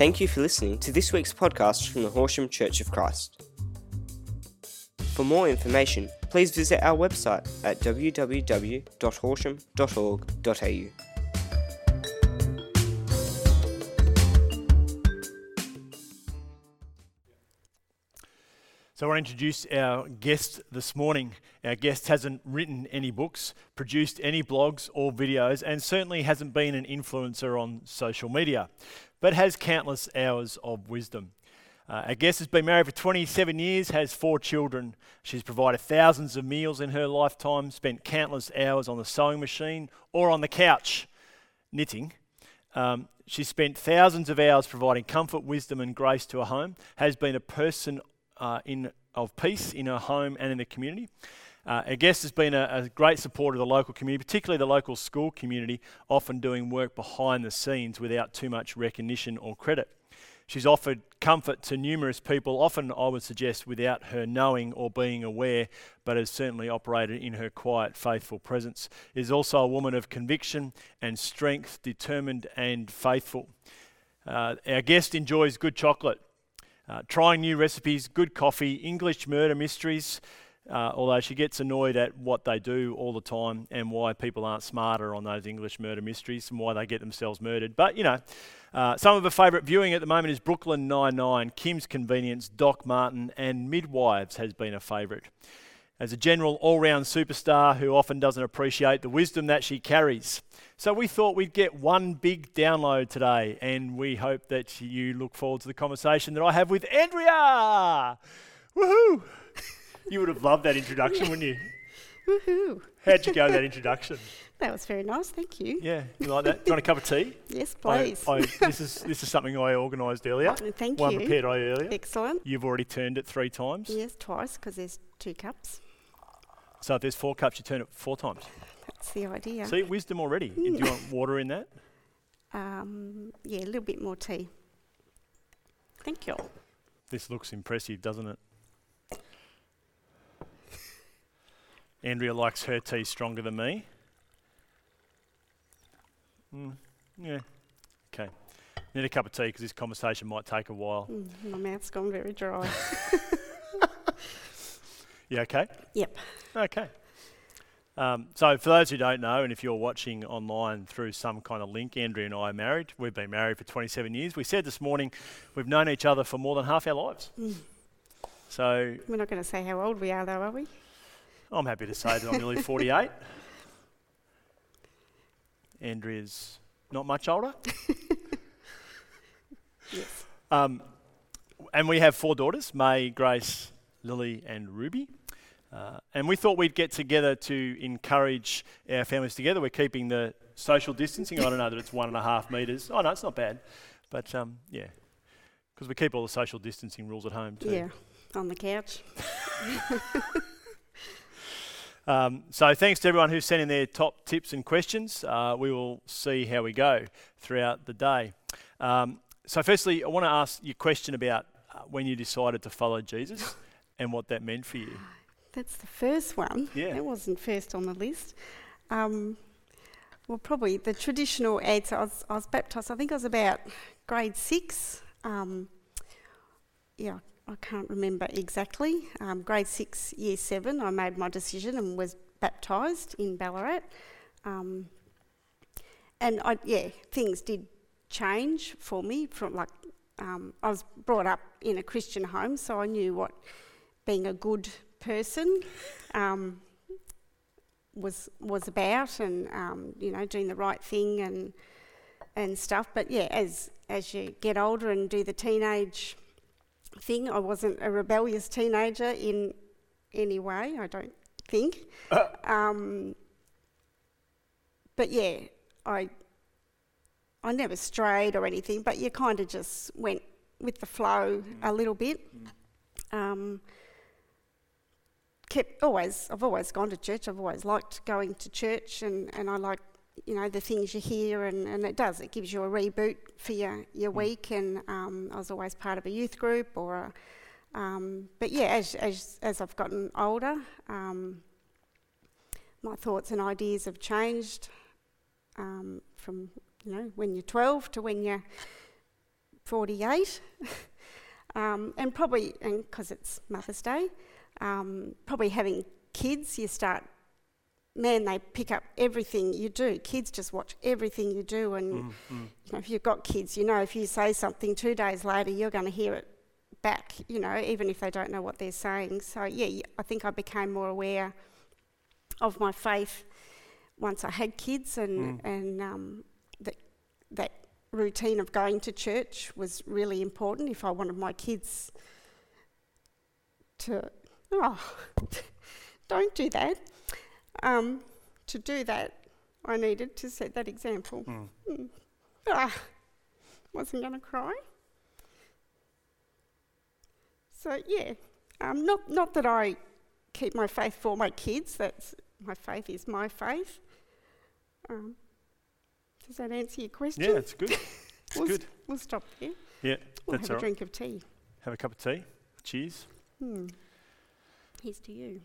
Thank you for listening to this week's podcast from the Horsham Church of Christ. For more information, please visit our website at www.horsham.org.au. So I want to introduce our guest this morning. Our guest hasn't written any books, produced any blogs or videos, and certainly hasn't been an influencer on social media, but has countless hours of wisdom. Uh, our guest has been married for 27 years, has four children. She's provided thousands of meals in her lifetime, spent countless hours on the sewing machine or on the couch knitting. Um, she's spent thousands of hours providing comfort, wisdom, and grace to her home, has been a person uh, in, of peace in her home and in the community. Uh, our guest has been a, a, great supporter of the local community, particularly the local school community, often doing work behind the scenes without too much recognition or credit. She's offered comfort to numerous people, often, I would suggest, without her knowing or being aware, but has certainly operated in her quiet, faithful presence. Is also a woman of conviction and strength, determined and faithful. Uh, our guest enjoys good chocolate, uh, trying new recipes, good coffee, English murder mysteries, uh, although she gets annoyed at what they do all the time and why people aren't smarter on those English murder mysteries and why they get themselves murdered. But, you know, uh, some of her favourite viewing at the moment is Brooklyn Nine-Nine, Kim's Convenience, Doc Martin, and Midwives has been a favourite. As a general all round superstar who often doesn't appreciate the wisdom that she carries. So we thought we'd get one big download today, and we hope that you look forward to the conversation that I have with Andrea. Woohoo! You would have loved that introduction, wouldn't you? Woohoo! How'd you go that introduction? That was very nice, thank you. Yeah, you like that? Do you want a cup of tea? Yes, please. I, I, this is this is something I organised earlier. Thank One you. prepared I earlier. Excellent. You've already turned it three times. Yes, twice because there's two cups. So if there's four cups, you turn it four times. That's the idea. See, wisdom already. Do you want water in that? Um, yeah, a little bit more tea. Thank you. This looks impressive, doesn't it? Andrea likes her tea stronger than me. Mm, yeah. Okay. Need a cup of tea because this conversation might take a while. Mm, my mouth's gone very dry. You okay? yep. Okay. Um, so, for those who don't know, and if you're watching online through some kind of link, Andrea and I are married. We've been married for 27 years. We said this morning we've known each other for more than half our lives. Mm. So, We're not going to say how old we are, though, are we? I'm happy to say that I'm nearly 48. Andrea's not much older. Yes. Um, and we have four daughters May, Grace, Lily, and Ruby. Uh, and we thought we'd get together to encourage our families together. We're keeping the social distancing. I don't know that it's one and a half metres. Oh, no, it's not bad. But um, yeah, because we keep all the social distancing rules at home too. Yeah, on the couch. Um, so thanks to everyone who's sent in their top tips and questions. Uh, we will see how we go throughout the day. Um, so firstly, I want to ask you a question about uh, when you decided to follow Jesus and what that meant for you. That's the first one. Yeah. That wasn't first on the list. Um, well, probably the traditional answer. I was, I was baptised. I think I was about grade six. Um, yeah, I can't remember exactly. Um, grade six, year seven. I made my decision and was baptised in Ballarat. Um, and I, yeah, things did change for me. From like, um, I was brought up in a Christian home, so I knew what being a good person um, was was about, and um, you know, doing the right thing and and stuff. But yeah, as as you get older and do the teenage thing, I wasn't a rebellious teenager in any way. I don't think. Um, but yeah, I I never strayed or anything, but you kind of just went with the flow a little bit. Um, kept always, I've always gone to church. I've always liked going to church, and, and I like, you know, the things you hear, and, and it does. It gives you a reboot for your, your week. And um, I was always part of a youth group, or, a, um, but yeah, as, as as I've gotten older, um, my thoughts and ideas have changed um, from you know when you're 12 to when you're 48. um, and probably, and because it's Mother's Day, um, probably having kids, you start, man, they pick up everything you do. Kids just watch everything you do. And Mm, mm. you know, if you've got kids, you know, if you say something two days later, you're going to hear it back, you know, even if they don't know what they're saying. So, yeah, I think I became more aware of my faith once I had kids, and, Mm. and um, that, that routine of going to church was really important if I wanted my kids to, oh, don't do that. Um, to do that, I needed to set that example. Mm. Mm. Ah, wasn't going to cry. So yeah, um, not not that I keep my faith for my kids. That's my faith is my faith. Um, does that answer your question? Yeah, it's good. It's we'll, good. we'll stop there. Yeah, We'll that's have all a right. drink of tea. Have a cup of tea. Cheers. Hmm. Here's to you.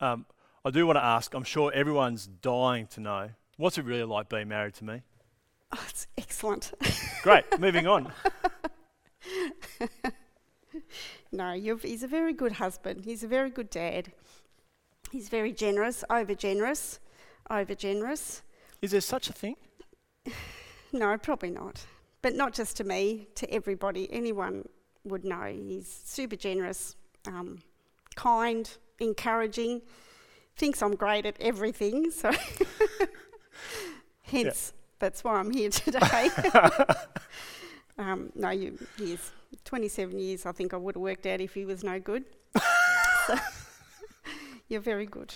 Um, I do want to ask. I'm sure everyone's dying to know what's it really like being married to me. Oh, it's excellent. Great. moving on. No, he's a very good husband. He's a very good dad. He's very generous, over generous, over generous. Is there such a thing? No, probably not. But not just to me, to everybody. Anyone would know. He's super generous, um, kind, encouraging, thinks I'm great at everything. So, hence, that's why I'm here today. um, no, you, he is 27 years. I think I would have worked out if he was no good. So, you're very good.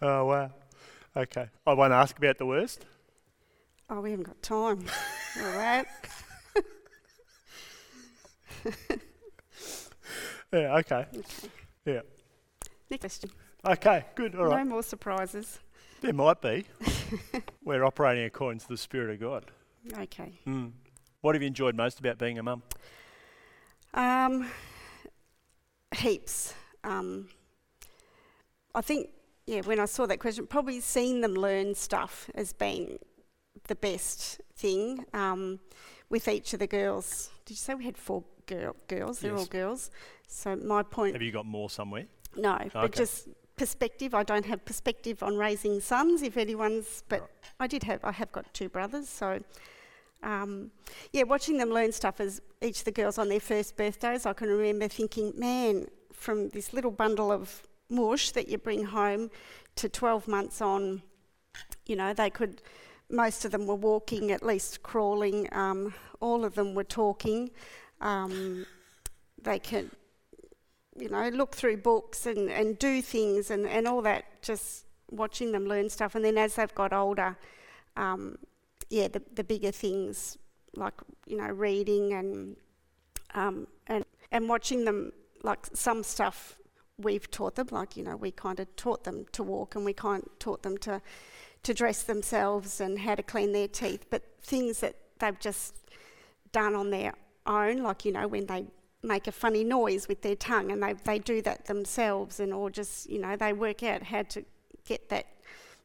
Oh wow. Okay. I won't ask about the worst. Oh, we haven't got time for that. Yeah. Okay. Okay. Yeah. Next question. Okay. Good. All right. No more surprises. There might be. We're operating according to the Spirit of God. Okay. Mm. What have you enjoyed most about being a mum? Um, heaps. Um, I think, yeah, when I saw that question, probably seeing them learn stuff has been the best thing um, with each of the girls. Did you say we had four girl, girls? They're all girls. So my point, Have you got more somewhere? No, but just perspective. I don't have perspective on raising sons. If anyone's, but Right. I did have. I have got two brothers, so. Um, yeah, watching them learn stuff as each of the girls on their first birthdays, I can remember thinking, man, from this little bundle of mush that you bring home to 12 months on, you know, they could, most of them were walking, at least crawling, um, all of them were talking. Um, they could, you know, look through books and, and do things and, and all that, just watching them learn stuff. And then as they've got older, um, yeah, the, the bigger things like, you know, reading and, um, and, and watching them, like some stuff we've taught them, like, you know, we kind of taught them to walk and we kind of taught them to, to dress themselves and how to clean their teeth, but things that they've just done on their own, like, you know, when they make a funny noise with their tongue and they, they do that themselves and or just, you know, they work out how to get that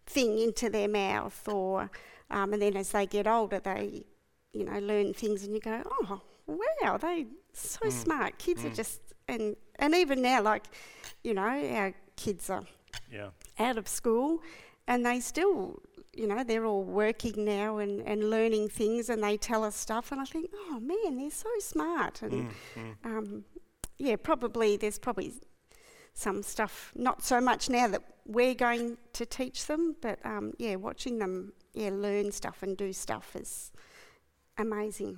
thing into their mouth or, um, and then as they get older, they, you know, learn things and you go, oh, wow, they so Mm. smart. Kids are Mm. just, and, and even now, like, you know, our kids are Yeah. out of school and they still you know they're all working now and, and learning things and they tell us stuff and i think oh man they're so smart and Mm, mm. um, yeah probably there's probably some stuff not so much now that we're going to teach them but um, yeah watching them yeah learn stuff and do stuff is amazing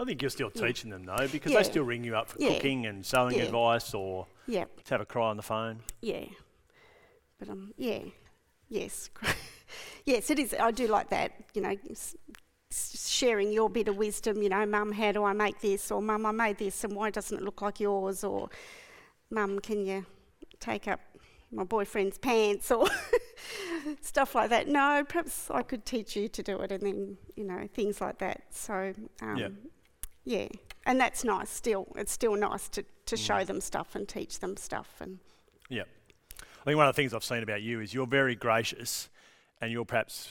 I think you're still Yeah. teaching them though, because Yeah. they still ring you up for Yeah. cooking and sewing advice or yeah to have a cry on the phone. Yeah, but um, yeah, yes, yes, it is. I do like that. You know, sharing your bit of wisdom. You know, Mum, how do I make this? Or Mum, I made this, and why doesn't it look like yours? Or Mum, can you take up my boyfriend's pants? Or stuff like that. No, perhaps I could teach you to do it, and then you know things like that. So um, Yeah. yeah, and that's nice. Still, it's still nice to to Mm. show them stuff and teach them stuff and. Yeah. I think one of the things I've seen about you is you're very gracious and you'll perhaps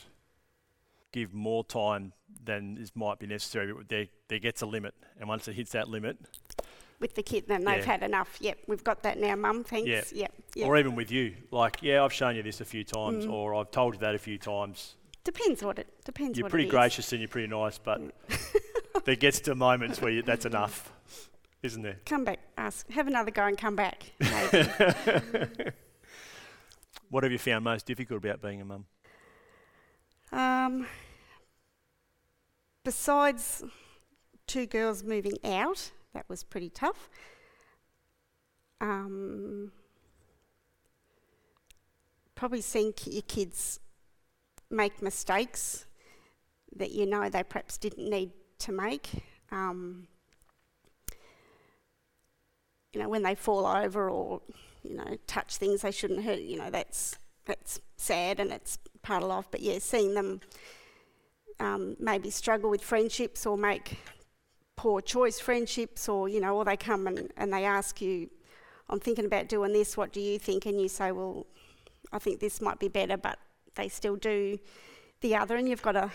give more time than is might be necessary, but there, there gets a limit. And once it hits that limit, with the kid, then they've Yeah. had enough. Yep, we've got that now, Mum. Thanks. Yeah. Yep. yep. or even with you, like, yeah, I've shown you this a few times, Mm. or I've told you that a few times. Depends what it depends. You're what pretty it is. gracious and you're pretty nice, but there gets to moments where you, that's enough, isn't there? Come back, ask, have another go, and come back. What have you found most difficult about being a mum? Um, besides two girls moving out, that was pretty tough. Um, probably seeing your kids make mistakes that you know they perhaps didn't need to make. Um, you know, when they fall over or you know touch things they shouldn't hurt. You know, that's that's sad and it's part of life. But yeah, seeing them um, maybe struggle with friendships or make poor choice friendships, or you know, or they come and, and they ask you, "I'm thinking about doing this. What do you think?" And you say, "Well, I think this might be better," but they still do the other, and you've got to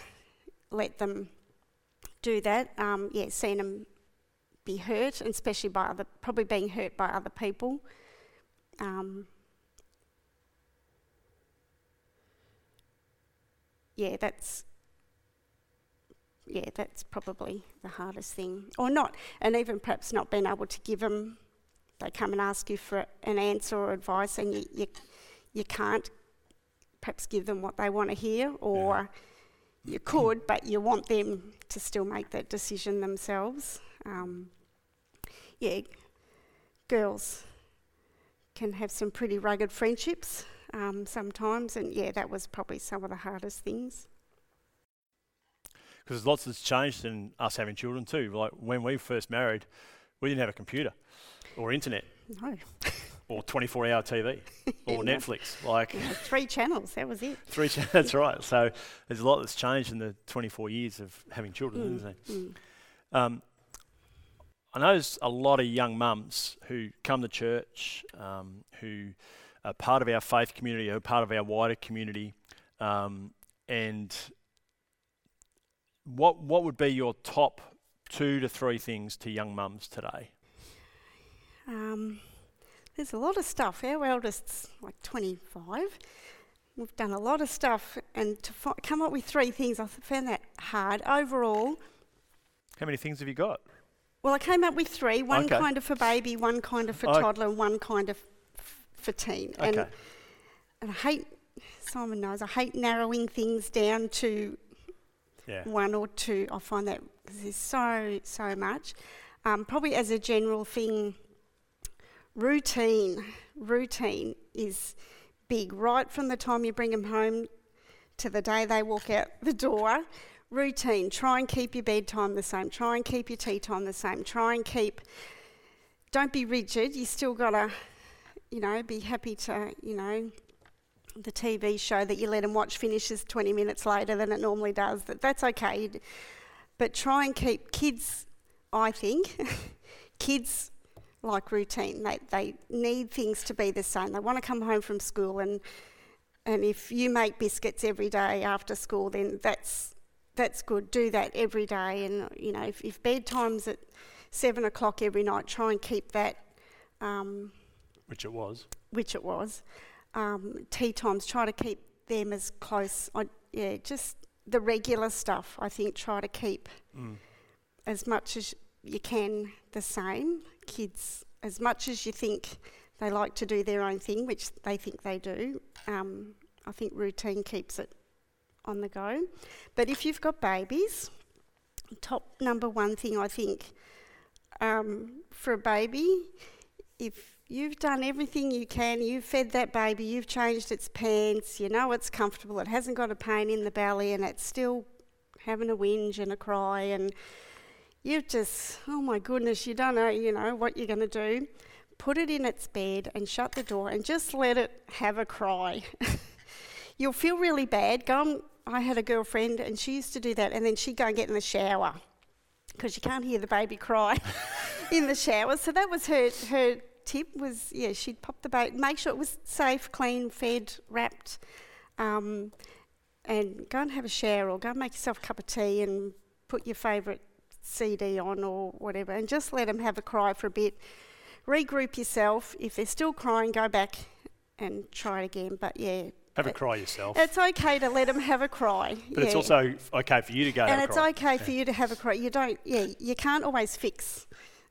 let them do that. Um, yeah, seeing them be hurt, and especially by other, probably being hurt by other people. Um, yeah, that's yeah, that's probably the hardest thing, or not, and even perhaps not being able to give them. They come and ask you for an answer or advice, and you you, you can't perhaps give them what they want to hear, or you could, but you want them to still make that decision themselves. Um, yeah, girls can have some pretty rugged friendships um, sometimes, and yeah, that was probably some of the hardest things. Because there's lots has changed in us having children too. Like when we first married, we didn't have a computer or internet No, or 24 hour TV or No. Netflix. Like three channels, that was it. three, cha- that's right. So there's a lot that's changed in the 24 years of having children, Mm, isn't there? mm. Um, I know there's a lot of young mums who come to church, um, who are part of our faith community, who are part of our wider community, um, and what what would be your top two to three things to young mums today? Um, there's a lot of stuff. Our eldest's like 25. We've done a lot of stuff, and to fi- come up with three things, I found that hard. Overall, How many things have you got? well, I came up with three one Okay. kind of for baby, one kind of for Oh. toddler, and one kind of for teen. And, Okay. and I hate, Simon knows, I hate narrowing things down to Yeah. one or two. I find that 'cause there's so so much. Um, probably as a general thing, routine. Routine is big. Right from the time you bring them home to the day they walk out the door. Routine. Try and keep your bedtime the same. Try and keep your tea time the same. Try and keep. Don't be rigid. You still gotta, you know, be happy to, you know, the TV show that you let them watch finishes 20 minutes later than it normally does. That that's okay, but try and keep kids. I think kids like routine. They they need things to be the same. They want to come home from school and and if you make biscuits every day after school, then that's that's good. Do that every day, and you know if, if bedtime's at seven o'clock every night, try and keep that. Um, Which it was. which it was. Um, tea times, try to keep them as close. I, yeah, just the regular stuff. I think try to keep Mm. as much as you can the same. Kids, as much as you think they like to do their own thing, which they think they do. Um, I think routine keeps it on the go. But if you've got babies, top number one thing I think um, for a baby, if you've done everything you can, you've fed that baby, you've changed its pants, you know it's comfortable, it hasn't got a pain in the belly, and it's still having a whinge and a cry, and you've just, oh my goodness, you don't know, you know, what you're going to do. Put it in its bed and shut the door and just let it have a cry. You'll feel really bad. Go I had a girlfriend and she used to do that, and then she'd go and get in the shower because you can't hear the baby cry in the shower. So that was her her tip was yeah she'd pop the baby, make sure it was safe, clean, fed, wrapped, um, and go and have a shower or go and make yourself a cup of tea and put your favourite CD on or whatever and just let them have a cry for a bit. Regroup yourself. If they're still crying, go back and try it again. But yeah, Have a cry yourself. it's okay to let them have a cry. But it's also okay for you to go. and have a it's cry. okay for you to have a cry. You don't, yeah, you can't always fix.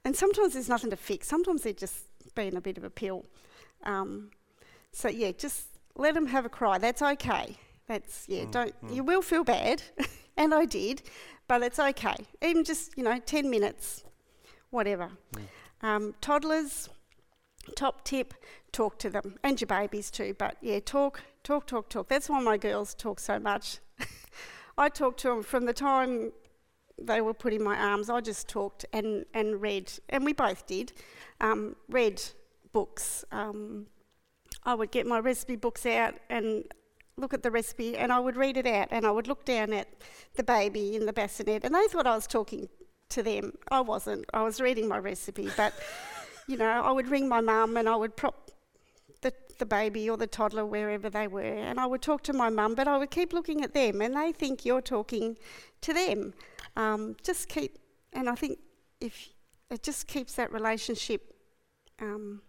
And sometimes there's nothing to fix. Sometimes they're just being a bit of a pill. Um, so yeah, just let them have a cry. That's okay. That's yeah. Mm, don't you will feel bad, and I did, but it's okay. Even just you know ten minutes, whatever. Mm. Um, toddlers, top tip: talk to them, and your babies too. But yeah, talk, talk, talk, talk. That's why my girls talk so much. I talk to them from the time they were put in my arms. I just talked and, and read, and we both did. Um, read books. Um, I would get my recipe books out and look at the recipe, and I would read it out, and I would look down at the baby in the bassinet, and they thought I was talking to them. I wasn't. I was reading my recipe, but you know, I would ring my mum and I would prop the, the baby or the toddler wherever they were, and I would talk to my mum, but I would keep looking at them, and they think you're talking to them. Um, just keep, and I think if it just keeps that relationship um,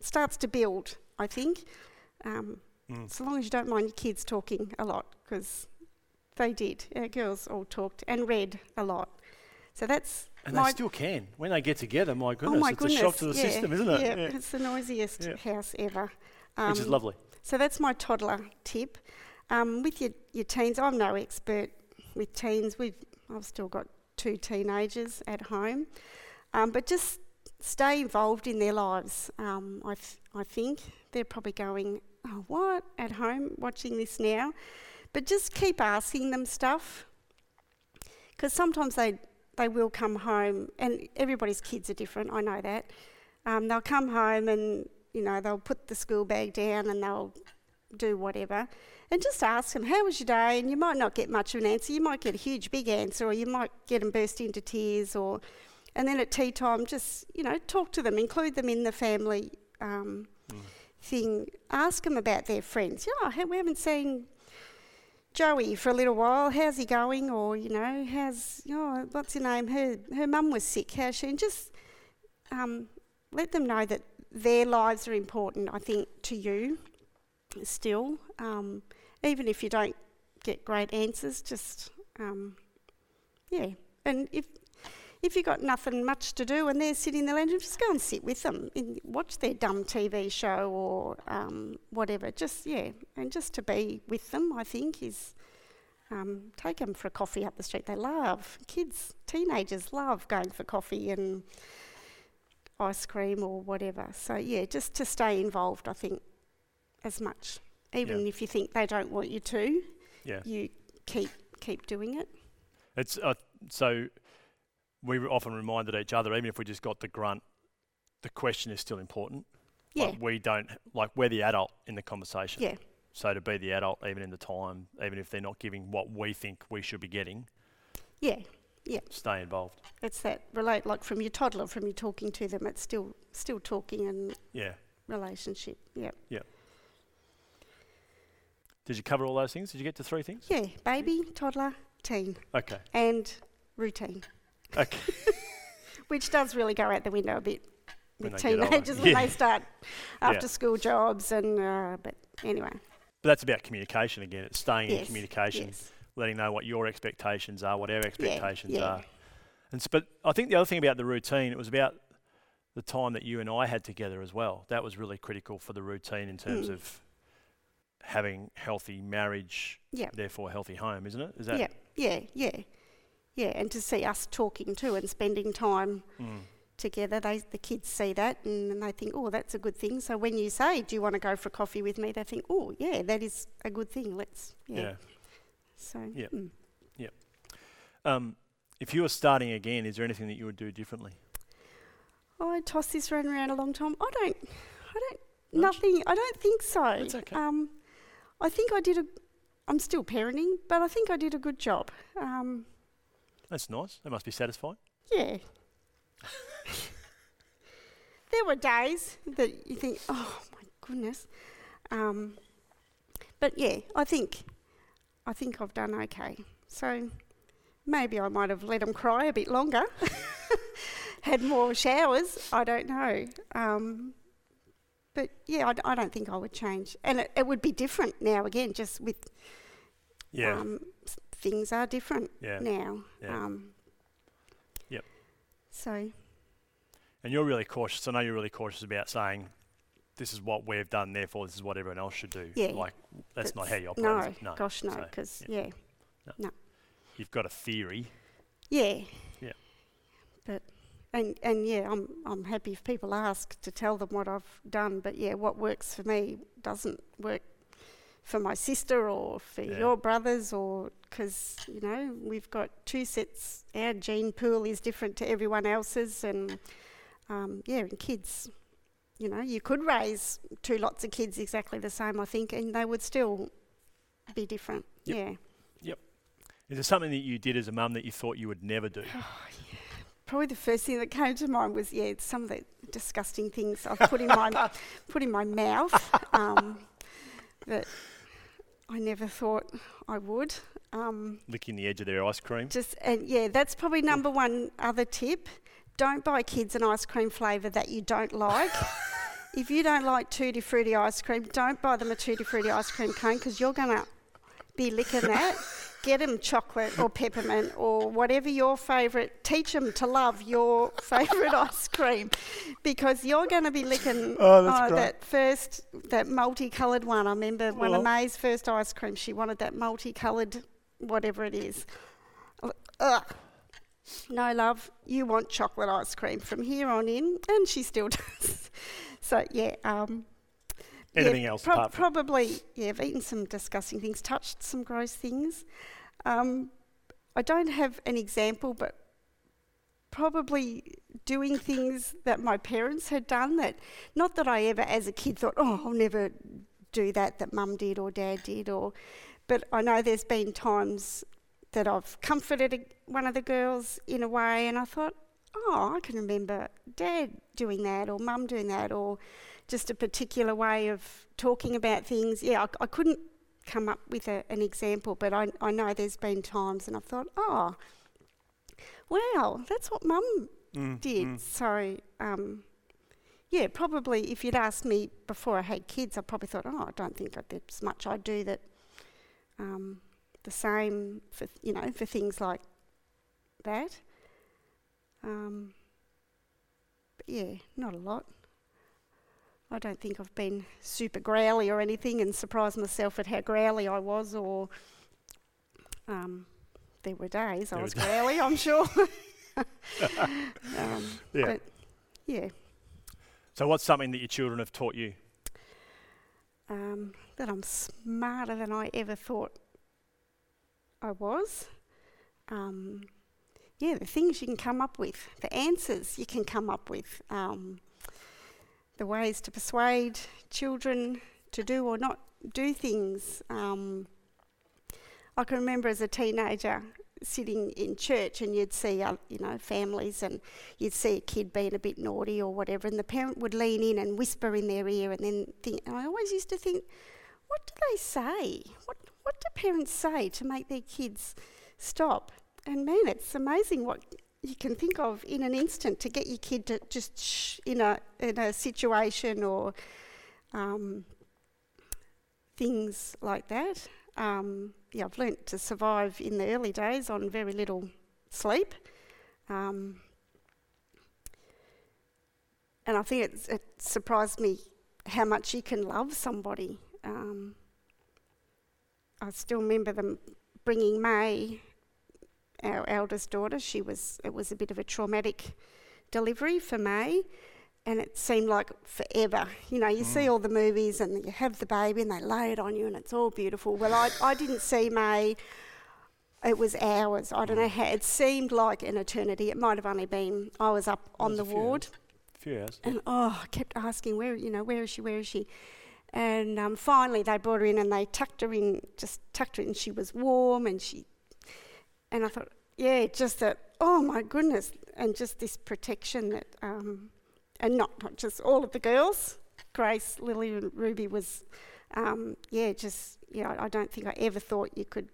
starts to build. I think, um, Mm. so long as you don't mind your kids talking a lot, because they did. Our girls all talked and read a lot. So that's And they still can when they get together. My goodness, oh my it's goodness, a shock to the yeah, system, isn't it? Yeah, Yeah. it's the noisiest Yeah. house ever. Which is Um, lovely. So that's my toddler tip. Um, with your, your teens, I'm no expert with teens. We've, I've still got two teenagers at home. Um, but just stay involved in their lives, um, I, I think. They're probably going, oh, what? At home watching this now. But just keep asking them stuff. Because sometimes they, they will come home, and everybody's kids are different, I know that. Um, they'll come home and you know, they'll put the school bag down and they'll do whatever. And just ask them, how was your day? And you might not get much of an answer. You might get a huge big answer or you might get them burst into tears or and then at tea time just, you know, talk to them, include them in the family um, thing. Ask them about their friends. Yeah, we haven't seen Joey for a little while. How's he going? Or, you know, how's, oh, what's her name? Her, her mum was sick. How's she? And just um, let them know that their lives are important, I think, to you still. Um, even if you don't get great answers, just, um, yeah. And if if you've got nothing much to do and they're sitting in the lounge, just go and sit with them and watch their dumb TV show or um, whatever. Just, yeah. And just to be with them, I think, is um, take them for a coffee up the street. They love, kids, teenagers love going for coffee and ice cream or whatever. So yeah, just to stay involved, I think, as much. Even Yeah. if you think they don't want you to, Yeah. you keep keep doing it. It's uh, so we often reminded each other, even if we just got the grunt, the question is still important. Yeah, Like we don't like we're the adult in the conversation. yeah, So to be the adult, even in the time, even if they're not giving what we think we should be getting, yeah. Yeah. stay involved. It's that relate like from your toddler, from you talking to them, it's still still talking and Yeah. relationship. Yeah, Did you cover all those things? Did you get to three things? yeah. Baby, toddler, teen, Okay. and routine, Okay. which does really go out the window a bit with teenagers when Yeah. they start Yeah. after school jobs and. Uh, but anyway, But that's about communication again. It's staying in communication, yes. letting know what your expectations are, what our expectations yeah. are. And s- but I think the other thing about the routine, it was about the time that you and I had together as well. That was really critical for the routine in terms Mm. of having healthy marriage, Yeah. therefore healthy home, isn't it? Is that Yeah, yeah, yeah, yeah, and to see us talking too and spending time Mm. together, they the kids see that and, they think, oh, that's a good thing. So when you say, do you want to go for coffee with me? They think, oh, yeah, that is a good thing. Let's, yeah. yeah. So, Yeah. mm. Um, if you were starting again, is there anything that you would do differently? oh, I tossed this around around a long time. I don't, I don't, nothing. I don't think so. That's okay. Um, I think I did a. I'm still parenting, but I think I did a good job. Um, That's nice. That must be satisfying. Yeah. there were days that you think, oh my goodness. Um, but yeah, I think I think I've done okay. So maybe I might have let them cry a bit longer, had more showers. I don't know. Um, but yeah, I don't think I would change, and it, it would be different now again, just with Yeah. um, things are different yeah. now. Yeah. Um, Yep. So And you're really cautious. I know you're really cautious about saying, this is what we've done, therefore this is what everyone else should do. Yeah. Like, that's not how you no, operate. is it? gosh, no, So, because yeah. yeah. You've got a theory. Yeah. Yeah. And and yeah, I'm I'm happy if people ask to tell them what I've done. But yeah, what works for me doesn't work for my sister or for Yeah. your brothers or because you know we've got two sets. Our gene pool is different to everyone else's, and um, yeah, and kids. You know, you could raise two lots of kids exactly the same, I think, and they would still be different. Yep. Yeah. Yep. Is there something that you did as a mum that you thought you would never do? Probably the first thing that came to mind was yeah, some of the disgusting things I've put in my put in my mouth um, that I never thought I would. Um, Licking the edge of their ice cream? just and yeah, that's probably number one other tip. Don't buy kids an ice cream flavour that you don't like. if you don't like tutti frutti ice cream, don't buy them a tutti frutti ice cream cone because you're gonna be licking that. Get them chocolate or peppermint or whatever your favourite. Teach them to love your favourite ice cream because you're going to be licking Oh, great. that first, that multicoloured one. I remember one of May's first ice cream, she wanted that multicoloured, whatever it is. Ugh. No, love, you want chocolate ice cream from here on in, and she still does. so, yeah. Um, yeah, Anything else prob- apart from Probably, yeah, I've eaten some disgusting things, touched some gross things. Um, I don't have an example, but probably doing things that my parents had done that, not that I ever as a kid thought, oh, I'll never do that that mum did or dad did, or, but I know there's been times that I've comforted a, one of the girls in a way, and I thought, oh, I can remember dad doing that or mum doing that, or just a particular way of talking about things. Yeah, I, I couldn't come up with a, an example, but I, I know there's been times, and I've thought, oh, wow, that's what mum Mm, did. mm. So, um, yeah, probably if you'd asked me before I had kids, I probably thought, oh, I don't think there's much I do that um, the same for you know for things like that. Um, but yeah, not a lot. I don't think I've been super growly or anything and surprised myself at how growly I was, or um, there were days I was growly, I'm sure. um, Yeah. Yeah, So, what's something that your children have taught you? um, that I'm smarter than I ever thought I was. Um, yeah, the things you can come up with, the answers you can come up with, um, the ways to persuade children to do or not do things. Um, I can remember as a teenager sitting in church and you'd see, uh, you know, families and you'd see a kid being a bit naughty or whatever, and the parent would lean in and whisper in their ear, and then think. And I always used to think, what do they say? What what do parents say to make their kids stop? And man, it's amazing what you can think of in an instant to get your kid to just shh in a in a situation or um, things like that. Um, yeah, I've learnt to survive in the early days on very little sleep. Um, and I think it's, it surprised me how much you can love somebody. Um, I still remember them bringing May, our eldest daughter. She was it was a bit of a traumatic delivery for May, and it seemed like forever. You know, you see all the movies and you have the baby and they lay it on you and it's all beautiful. Well, I I didn't see May. It was hours. I don't know how. It seemed like an eternity. It might have only been. I was up on was the ward. A few hours. And oh, I kept asking, where, you know, where is she, where is she? And um, finally they brought her in and they tucked her in, just tucked her in. She was warm and she, and I thought, yeah, just that, oh my goodness, and just this protection that, um, and not, not just all of the girls. Grace, Lily, and Ruby was um, yeah, just you know, I don't think I ever thought you could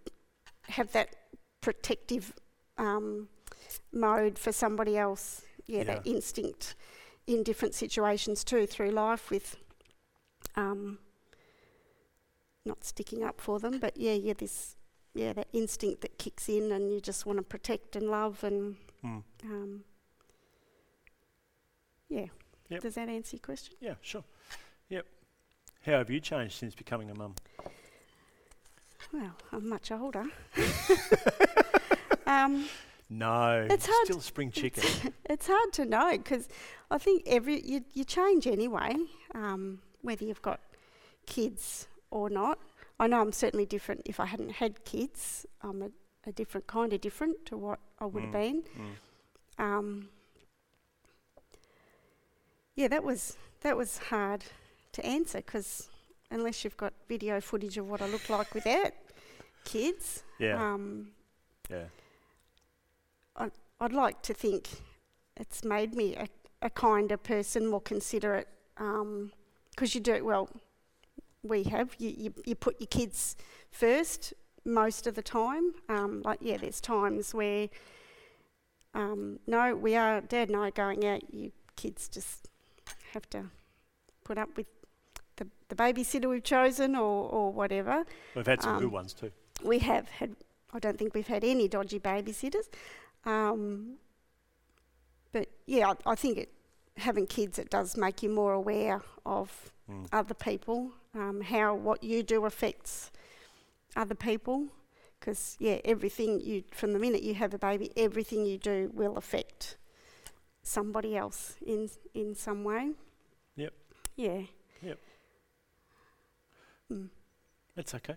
have that protective um, mode for somebody else. Yeah, that instinct in different situations too through life with um, not sticking up for them, but yeah, yeah, this yeah that instinct that kicks in and you just want to protect and love and Mm. um, yeah. Yep. Does that answer your question? Yeah, sure. Yep. How have you changed since becoming a mum? Well, I'm much older. um, No, It's hard still a spring chicken. it's hard to know because I think every you, you change anyway, um, whether you've got kids or not. I know I'm certainly different. If I hadn't had kids, I'm a, a different kind of different to what I would have Mm, been. Mm. Um, yeah, that was that was hard to answer because unless you've got video footage of what I look like without kids, Yeah, um, yeah, I'd like to think it's made me a, a kinder person, more considerate, because you do it well. We have you, you. You put your kids first most of the time. Um, like yeah, there's times where um, no, we are Dad and I are going out. You kids just have to put up with the the babysitter we've chosen or or whatever. we've had some good Um, ones too. We have had, I don't think we've had any dodgy babysitters. Um, but yeah, I, I think it, having kids, it does make you more aware of Mm. other people, um, how what you do affects other people. Because, yeah, everything you, from the minute you have a baby, everything you do will affect somebody else in, in some way. Yep. Yeah. Yep. Mm. That's okay.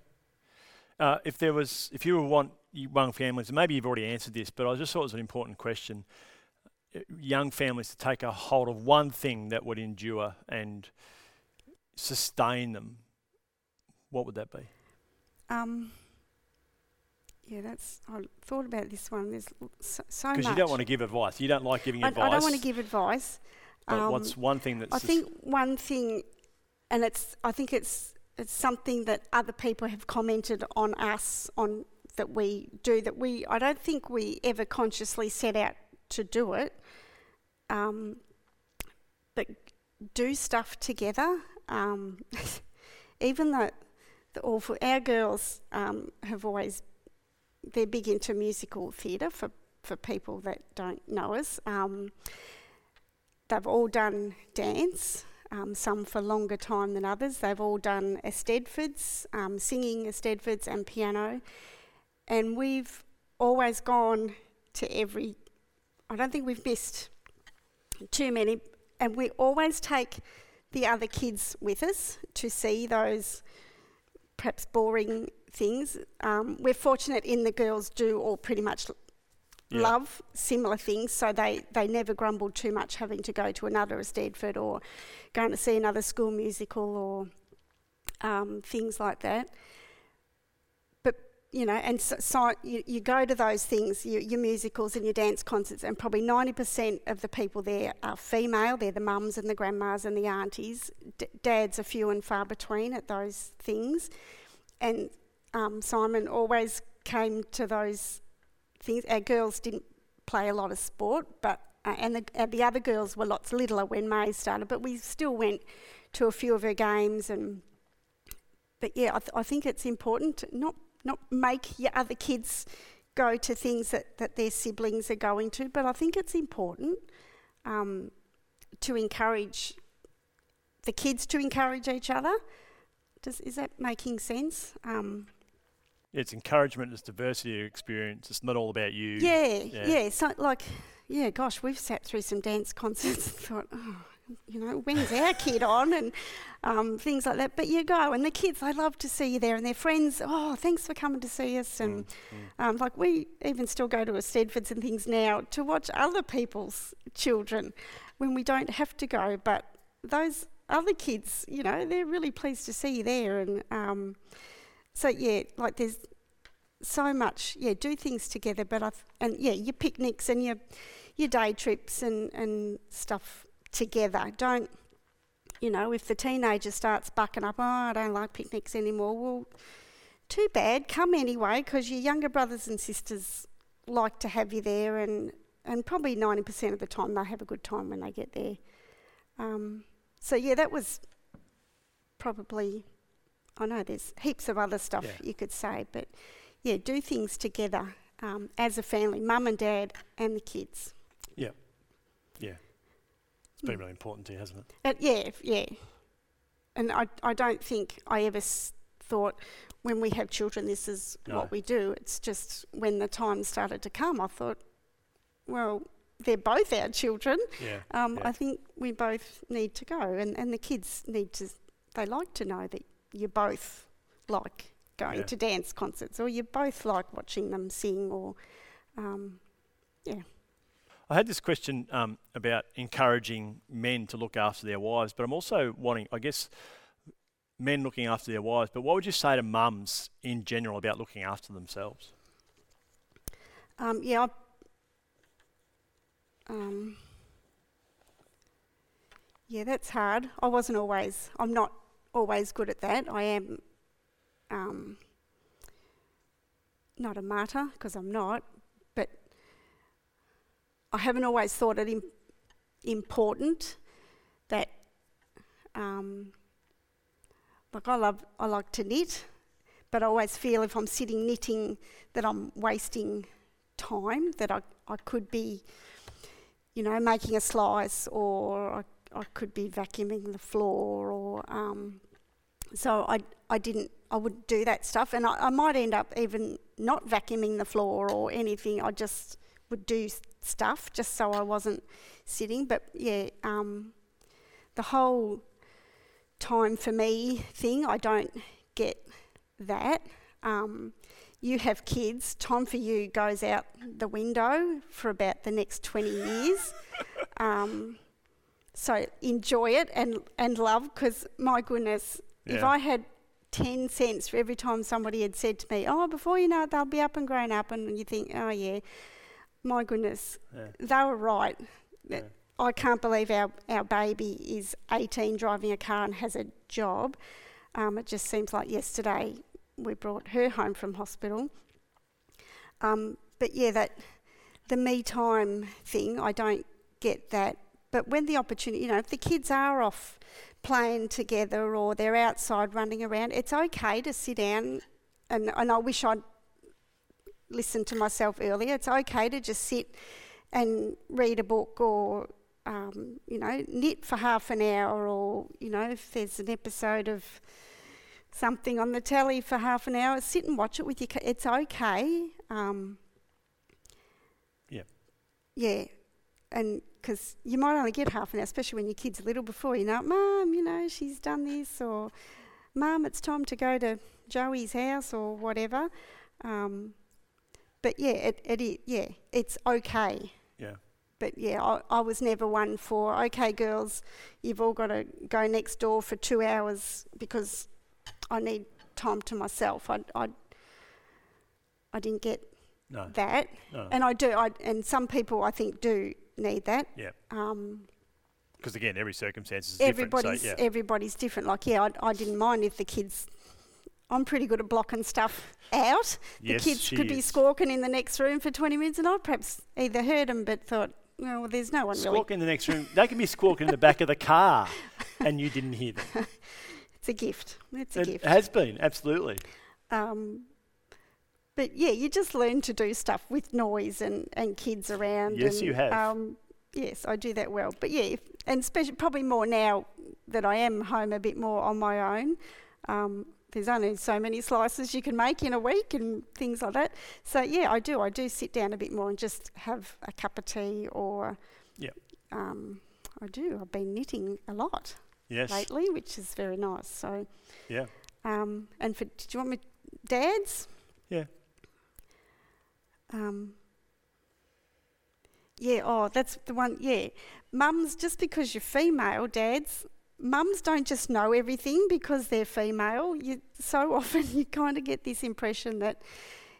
Uh, if there was, if you were want young families, and maybe you've already answered this, but I just thought it was an important question. Uh, Young families to take a hold of one thing that would endure and sustain them. What would that be? Um, yeah, that's. I thought about this one. There's so, so much. Because you don't want to give advice. You don't like giving I, advice. I don't want to give advice. But um, what's one thing that's I think one thing, and it's. I think it's. It's something that other people have commented on us on that we do. That we. I don't think we ever consciously set out to do it. Um, but do stuff together. Um, even though the awful, our girls um, have always they're big into musical theatre for, for people that don't know us. Um, they've all done dance, um, some for longer time than others. They've all done Eisteddfods, um, singing Eisteddfods and piano. And we've always gone to every, I don't think we've missed too many, and we always take the other kids with us to see those perhaps boring things. Um, we're fortunate in the girls do all pretty much Yeah. love similar things, so they, they never grumbled too much having to go to another Eisteddfod or going to see another school musical or um, things like that. You know, and so, so you, you go to those things, your, your musicals and your dance concerts, and probably 90% of the people there are female. They're the mums and the grandmas and the aunties. D- dads are few and far between at those things. And um, Simon always came to those things. Our girls didn't play a lot of sport, but uh, and the, the other girls were lots littler when May started, but we still went to a few of her games. And but yeah, I, th- I think it's important not not make your other kids go to things that, that their siblings are going to, but I think it's important um, to encourage the kids to encourage each other. Does, is that making sense? Um, it's encouragement, it's diversity of experience. It's not all about you. yeah, yeah. yeah, So, like, yeah, gosh, we've sat through some dance concerts and thought, oh, you know, when's our kid on? And um, things like that. But you go, and the kids, they love to see you there, and their friends, oh, thanks for coming to see us. And Mm, um, like, we even still go to Eisteddfods and things now to watch other people's children when we don't have to go. But those other kids, you know, they're really pleased to see you there. And um, so, yeah, like there's so much, yeah, do things together. But I, th- and yeah, your picnics and your your day trips and, and stuff together. Don't you know, if the teenager starts bucking up, oh, I don't like picnics anymore, well, too bad, come anyway, because your younger brothers and sisters like to have you there, and, and probably 90% of the time they have a good time when they get there. Um, so, yeah, that was probably, I know there's heaps of other stuff Yeah. you could say, but yeah, do things together um, as a family, mum and dad and the kids. Yeah. Yeah. It's been really important to you, hasn't it? Uh, yeah, yeah. And I, I don't think I ever s- thought when we have children, this is No. what we do. It's just when the time started to come, I thought, well, they're both our children. Yeah. Um, Yeah. I think we both need to go, and, and the kids need to, they like to know that you both like going Yeah. to dance concerts, or you both like watching them sing, or um, I had this question um, about encouraging men to look after their wives, but I'm also wanting, I guess, men looking after their wives. But what would you say to mums in general about looking after themselves? Um, yeah. I, um, yeah, that's hard. I wasn't always. I'm not always good at that. I am. Um, not a martyr because I'm not, I haven't always thought it Im- important that. Um, like I love, I like to knit, but I always feel if I'm sitting knitting that I'm wasting time, that I, I could be, you know, making a slice or I, I could be vacuuming the floor or, um, so I, I didn't, I wouldn't do that stuff and I, I might end up even not vacuuming the floor or anything. I just would do stuff just so I wasn't sitting. But yeah, um, the whole time for me thing, I don't get that. Um, you have kids, time for you goes out the window for about the next 20 years. Um, so enjoy it and, and love, because my goodness, if I had 10 cents for every time somebody had said to me, oh, before you know it, they'll be up and grown up, and you think, oh, yeah, my goodness, Yeah. they were right. Yeah. I can't believe our, our baby is 18 driving a car and has a job. Um, it just seems like yesterday we brought her home from hospital. Um, but yeah, that the me time thing, I don't get that. But when the opportunity, you know, if the kids are off playing together or they're outside running around, it's okay to sit down. And, and I wish I'd listened to myself earlier. It's okay to just sit and read a book or um, you know, knit for half an hour, or you know, if there's an episode of something on the telly for half an hour, sit and watch it with your. Ca- it's okay. Um, Yeah. Yeah, and because you might only get half an hour, especially when your kid's little. Before you know, Mum, you know, she's done this, or Mum, it's time to go to Joey's house, or whatever. Um, but yeah, it, it is. Yeah, it's okay Yeah. but yeah, I, I was never one for okay, girls, you've all got to go next door for two hours because I need time to myself. I, I, I didn't get No. that, No. and I do. I and some people I think do need that. Yeah. Um, Because again, every circumstance is everybody's different. So, yeah. everybody's different. Like yeah, I, I didn't mind if the kids. I'm pretty good at blocking stuff out. yes, the kids could be squawking in the next room for 20 minutes, and I perhaps either heard them but thought, well, there's no one really in the next room. They can be squawking in the back of the car, and you didn't hear them. It's a gift. It's a It gift. It has been absolutely. Um, but yeah, you just learn to do stuff with noise and, and kids around. Yes, and, you have. Um, yes, I do that well. But yeah, if, and especially probably more now that I am home a bit more on my own. Um, there's only so many slices you can make in a week and things like that. So yeah, I do. I do sit down a bit more and just have a cup of tea or. yeah. Um, I do. I've been knitting a lot Yes. lately, which is very nice. So. Yeah. Um, and for, did you want me, dads? Yeah. Um, yeah, oh, that's the one, yeah. Mums, just because you're female, dads, mums don't just know everything because they're female. You, so often you kind of get this impression that,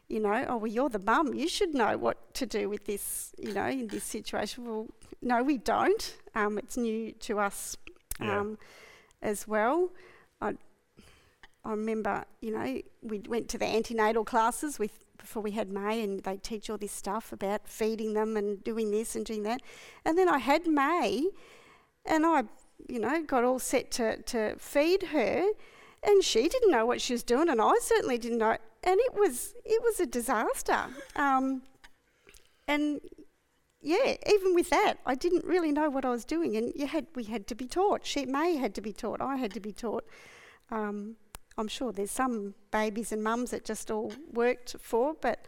you know, oh, well, you're the mum, you should know what to do with this, you know, in this situation. Well, no, we don't. Um, it's new to us. Yeah. Um, as well. I, I remember, you know, we went to the antenatal classes with before we had May, and they teach all this stuff about feeding them and doing this and doing that. And then I had May, and I, you know, got all set to, to feed her, and she didn't know what she was doing, and I certainly didn't know. And it was it was a disaster. Um, and yeah, even with that, I didn't really know what I was doing, and you had we had to be taught. She May had to be taught. I had to be taught. Um, I'm sure there's some babies and mums that just all worked for, but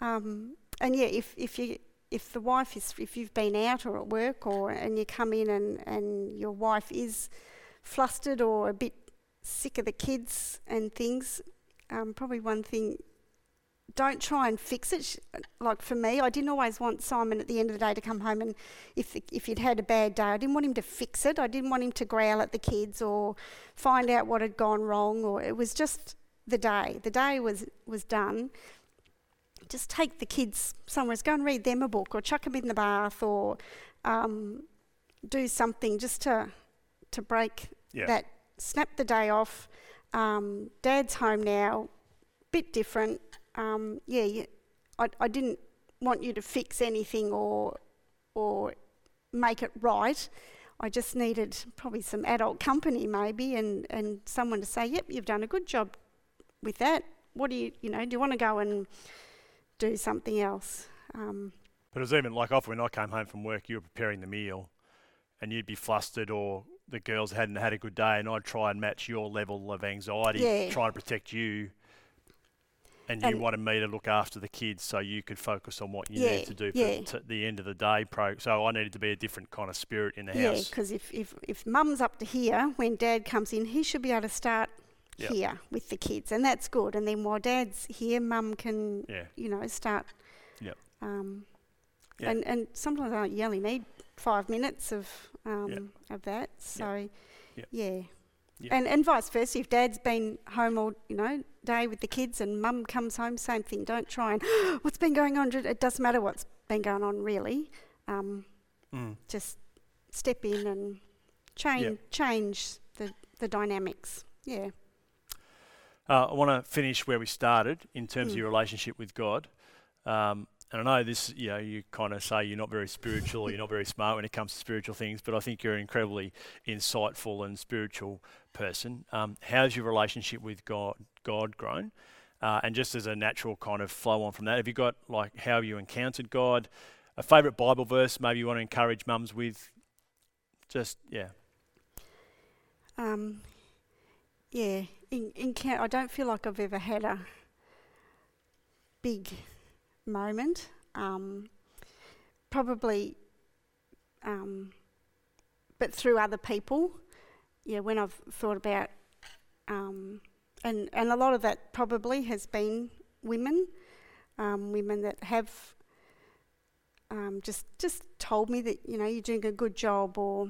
um, and yeah, if if you if the wife is if you've been out or at work or and you come in and and your wife is flustered or a bit sick of the kids and things, um, probably one thing don't try and fix it. Like for me, I didn't always want Simon at the end of the day to come home and if if he'd had a bad day, I didn't want him to fix it. I didn't want him to growl at the kids or find out what had gone wrong. Or it was just the day. The day was was done. Just take the kids somewhere. Go and read them a book, or chuck them in the bath, or um, do something just to to break yeah. that. Snap the day off. Um, Dad's home now. Bit different um, yeah, I, I didn't want you to fix anything or or make it right. I just needed probably some adult company maybe and, and someone to say, Yep, you've done a good job with that. What do you you know, do you want to go and do something else? Um, but it was even like often when I came home from work you were preparing the meal and you'd be flustered or the girls hadn't had a good day and I'd try and match your level of anxiety, yeah. trying to protect you and you and wanted me to look after the kids so you could focus on what you yeah, need to do yeah. for t- the end of the day. Pro- so I needed to be a different kind of spirit in the yeah, house. Yeah, because if, if, if mum's up to here, when dad comes in, he should be able to start yep. here with the kids, and that's good. And then while dad's here, mum can, yeah. you know, start. Yep. Um, yep. And, and sometimes I you only need five minutes of, um, of that. So, yeah. And, and vice versa, if dad's been home all, you know, day with the kids and mum comes home, same thing. Don't try and, what's been going on? It doesn't matter what's been going on, really. Um, mm. Just step in and change, change the, the dynamics. Yeah. Uh, I want to finish where we started in terms mm. of your relationship with God. Um, and I know this, you know, you kind of say you're not very spiritual or you're not very smart when it comes to spiritual things, but I think you're an incredibly insightful and spiritual person. Um, how's your relationship with God, God grown? Uh, and just as a natural kind of flow on from that, have you got like how you encountered God? A favourite Bible verse maybe you want to encourage mums with? Just, yeah. Um, yeah, in, in, I don't feel like I've ever had a big moment. Um, probably, um, but through other people. Yeah, when I've thought about, um, and and a lot of that probably has been women, um, women that have um, just just told me that you know you're doing a good job or.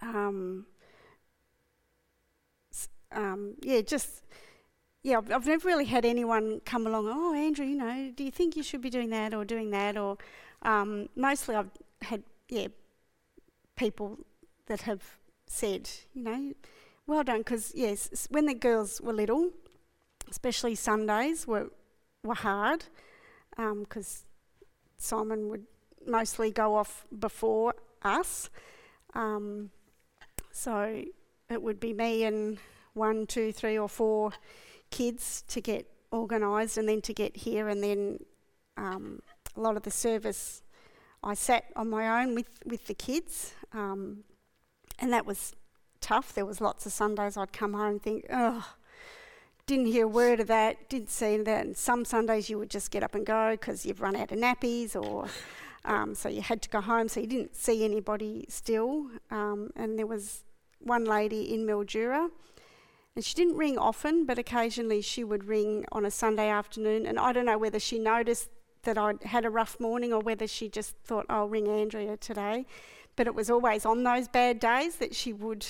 Um, yeah, just yeah, I've, I've, never really had anyone come along. Oh, Andrea, you know, do you think you should be doing that or doing that? Or um, mostly I've had yeah people that have said, you know, well done. Because yes, when the girls were little, especially Sundays were were hard because um, Simon would mostly go off before us. Um, so it would be me and one, two, three, or four kids to get organised and then to get here and then um, a lot of the service I sat on my own with, with the kids um, and that was tough. There was lots of Sundays I'd come home and think, oh, didn't hear a word of that, didn't see that. And some Sundays you would just get up and go because you've run out of nappies or um, so you had to go home so you didn't see anybody still. Um, and there was one lady in Mildura and she didn't ring often, but occasionally she would ring on a Sunday afternoon. And I don't know whether she noticed that I'd had a rough morning or whether she just thought, I'll ring Andrea today. But it was always on those bad days that she would.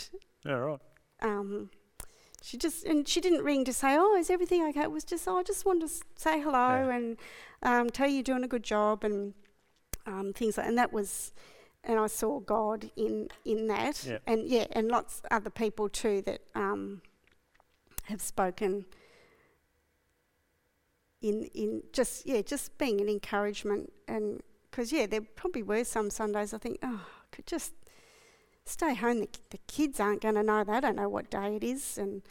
Yeah, right. Um, she just, and she didn't ring to say, oh, is everything okay? It was just, oh, I just wanted to say hello yeah. and um, tell you you're doing a good job and um, things like And that was, and I saw God in in that, Yeah. and yeah, and lots other people too that um, have spoken in in just yeah, just being an encouragement, and because yeah, there probably were some Sundays I think oh, I could just stay home. The, the kids aren't going to know. They don't know what day it is, and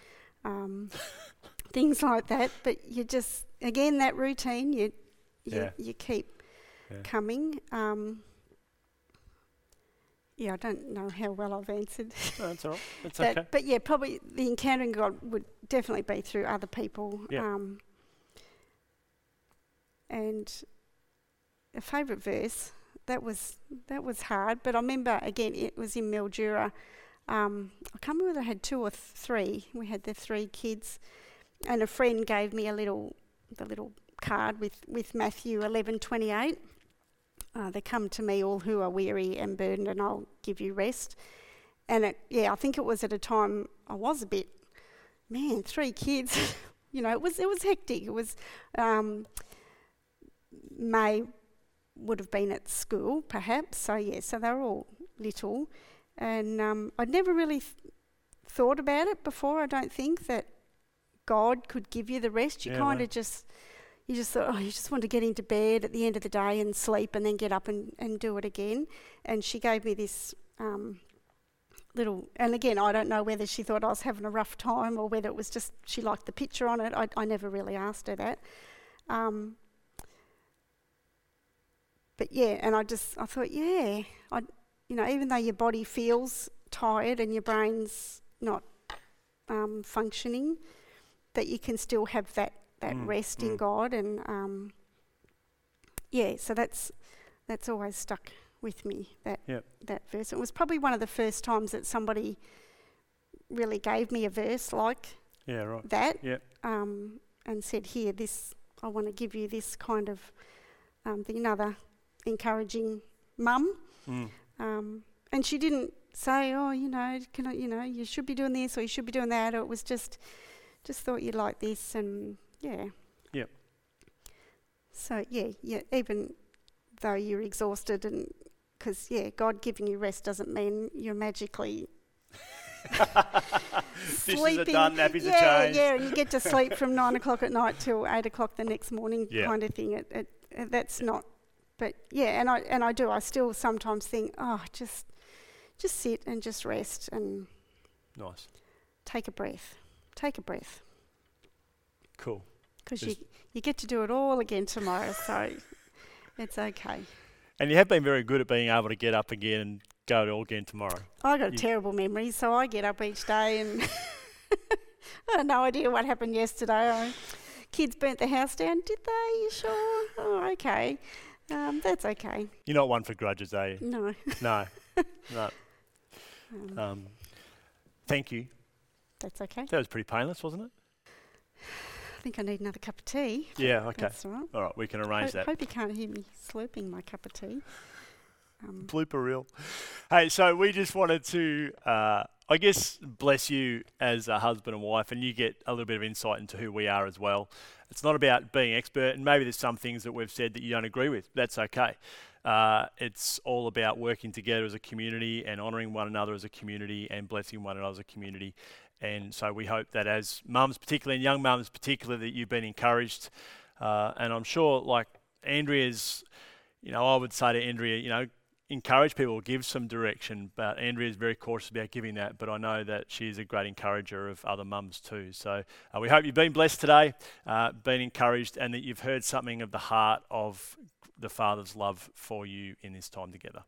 um, things like that. But you just again that routine, you you, Yeah. you keep Yeah. coming. Um, yeah, I don't know how well I've answered. No, that's all right. That's But, okay. but yeah, probably the encountering God would definitely be through other people. Yeah. Um, and a favourite verse that was that was hard, but I remember again it was in Mildura. Um, I can't remember whether I had two or th- three. We had the three kids, and a friend gave me a little the little card with with Matthew eleven twenty eight. Uh, they come to me all who are weary and burdened, and I'll give you rest. And it, yeah, I think it was at a time I was a bit, man, three kids. you know, it was it was hectic. It was um, May would have been at school, perhaps. So yeah, so they were all little, and um, I'd never really th- thought about it before. I don't think that God could give you the rest. You Yeah, kind right. of just you just thought, oh, you just want to get into bed at the end of the day and sleep, and then get up and, and do it again. And she gave me this. Um, little and again I don't know whether she thought I was having a rough time or whether it was just she liked the picture on it I, I never really asked her that um, but yeah and I just I thought yeah I you know even though your body feels tired and your brain's not um, functioning that you can still have that that Mm, rest in mm. God and um, yeah so that's that's always stuck with me that Yep. that verse. It was probably one of the first times that somebody really gave me a verse like Yeah, right. that Yep. um, and said, "Here, this I want to give you this kind of um, the another encouraging mum." Mm. Um, and she didn't say, "Oh, you know, can I, you know, you should be doing this or you should be doing that." Or it was just, just thought you'd like this, and yeah. Yep. So yeah, yeah. Even though you're exhausted, and because yeah, God giving you rest doesn't mean you're magically Dishes are sleeping. done, nappies yeah, are changed. yeah, and you get to sleep from nine o'clock at night till eight o'clock the next morning, Yeah. kind of thing. It, it, it that's not. But yeah, and I and I do. I still sometimes think, oh, just just sit and just rest and Nice. take a breath. Take a breath Cool. Because you you get to do it all again tomorrow. so it's okay. And you have been very good at being able to get up again and go to all again tomorrow. I got a terrible memory, so I get up each day and I have no idea what happened yesterday. I, kids burnt the house down. Did they? You sure? Oh, okay. Um, that's okay. You're not one for grudges, are you? No. No. no. Um, Um, thank you. that's okay. That was pretty painless, wasn't it? I think I need another cup of tea. Yeah, okay. That's all right. All right, we can arrange Ho- that. Hope you can't hear me slurping my cup of tea. Um, Blooper reel. Hey, so we just wanted to, uh, I guess, bless you as a husband and wife, and you get a little bit of insight into who we are as well. It's not about being expert, and maybe there's some things that we've said that you don't agree with. That's okay. Uh, it's all about working together as a community and honouring one another as a community and blessing one another as a community. And so we hope that as mums, particularly and young mums, particularly, that you've been encouraged. Uh, and I'm sure, like Andrea's, you know, I would say to Andrea, you know, encourage people, give some direction. But Andrea is very cautious about giving that. But I know that she's a great encourager of other mums too. So uh, we hope you've been blessed today, uh, been encouraged, and that you've heard something of the heart of the Father's love for you in this time together.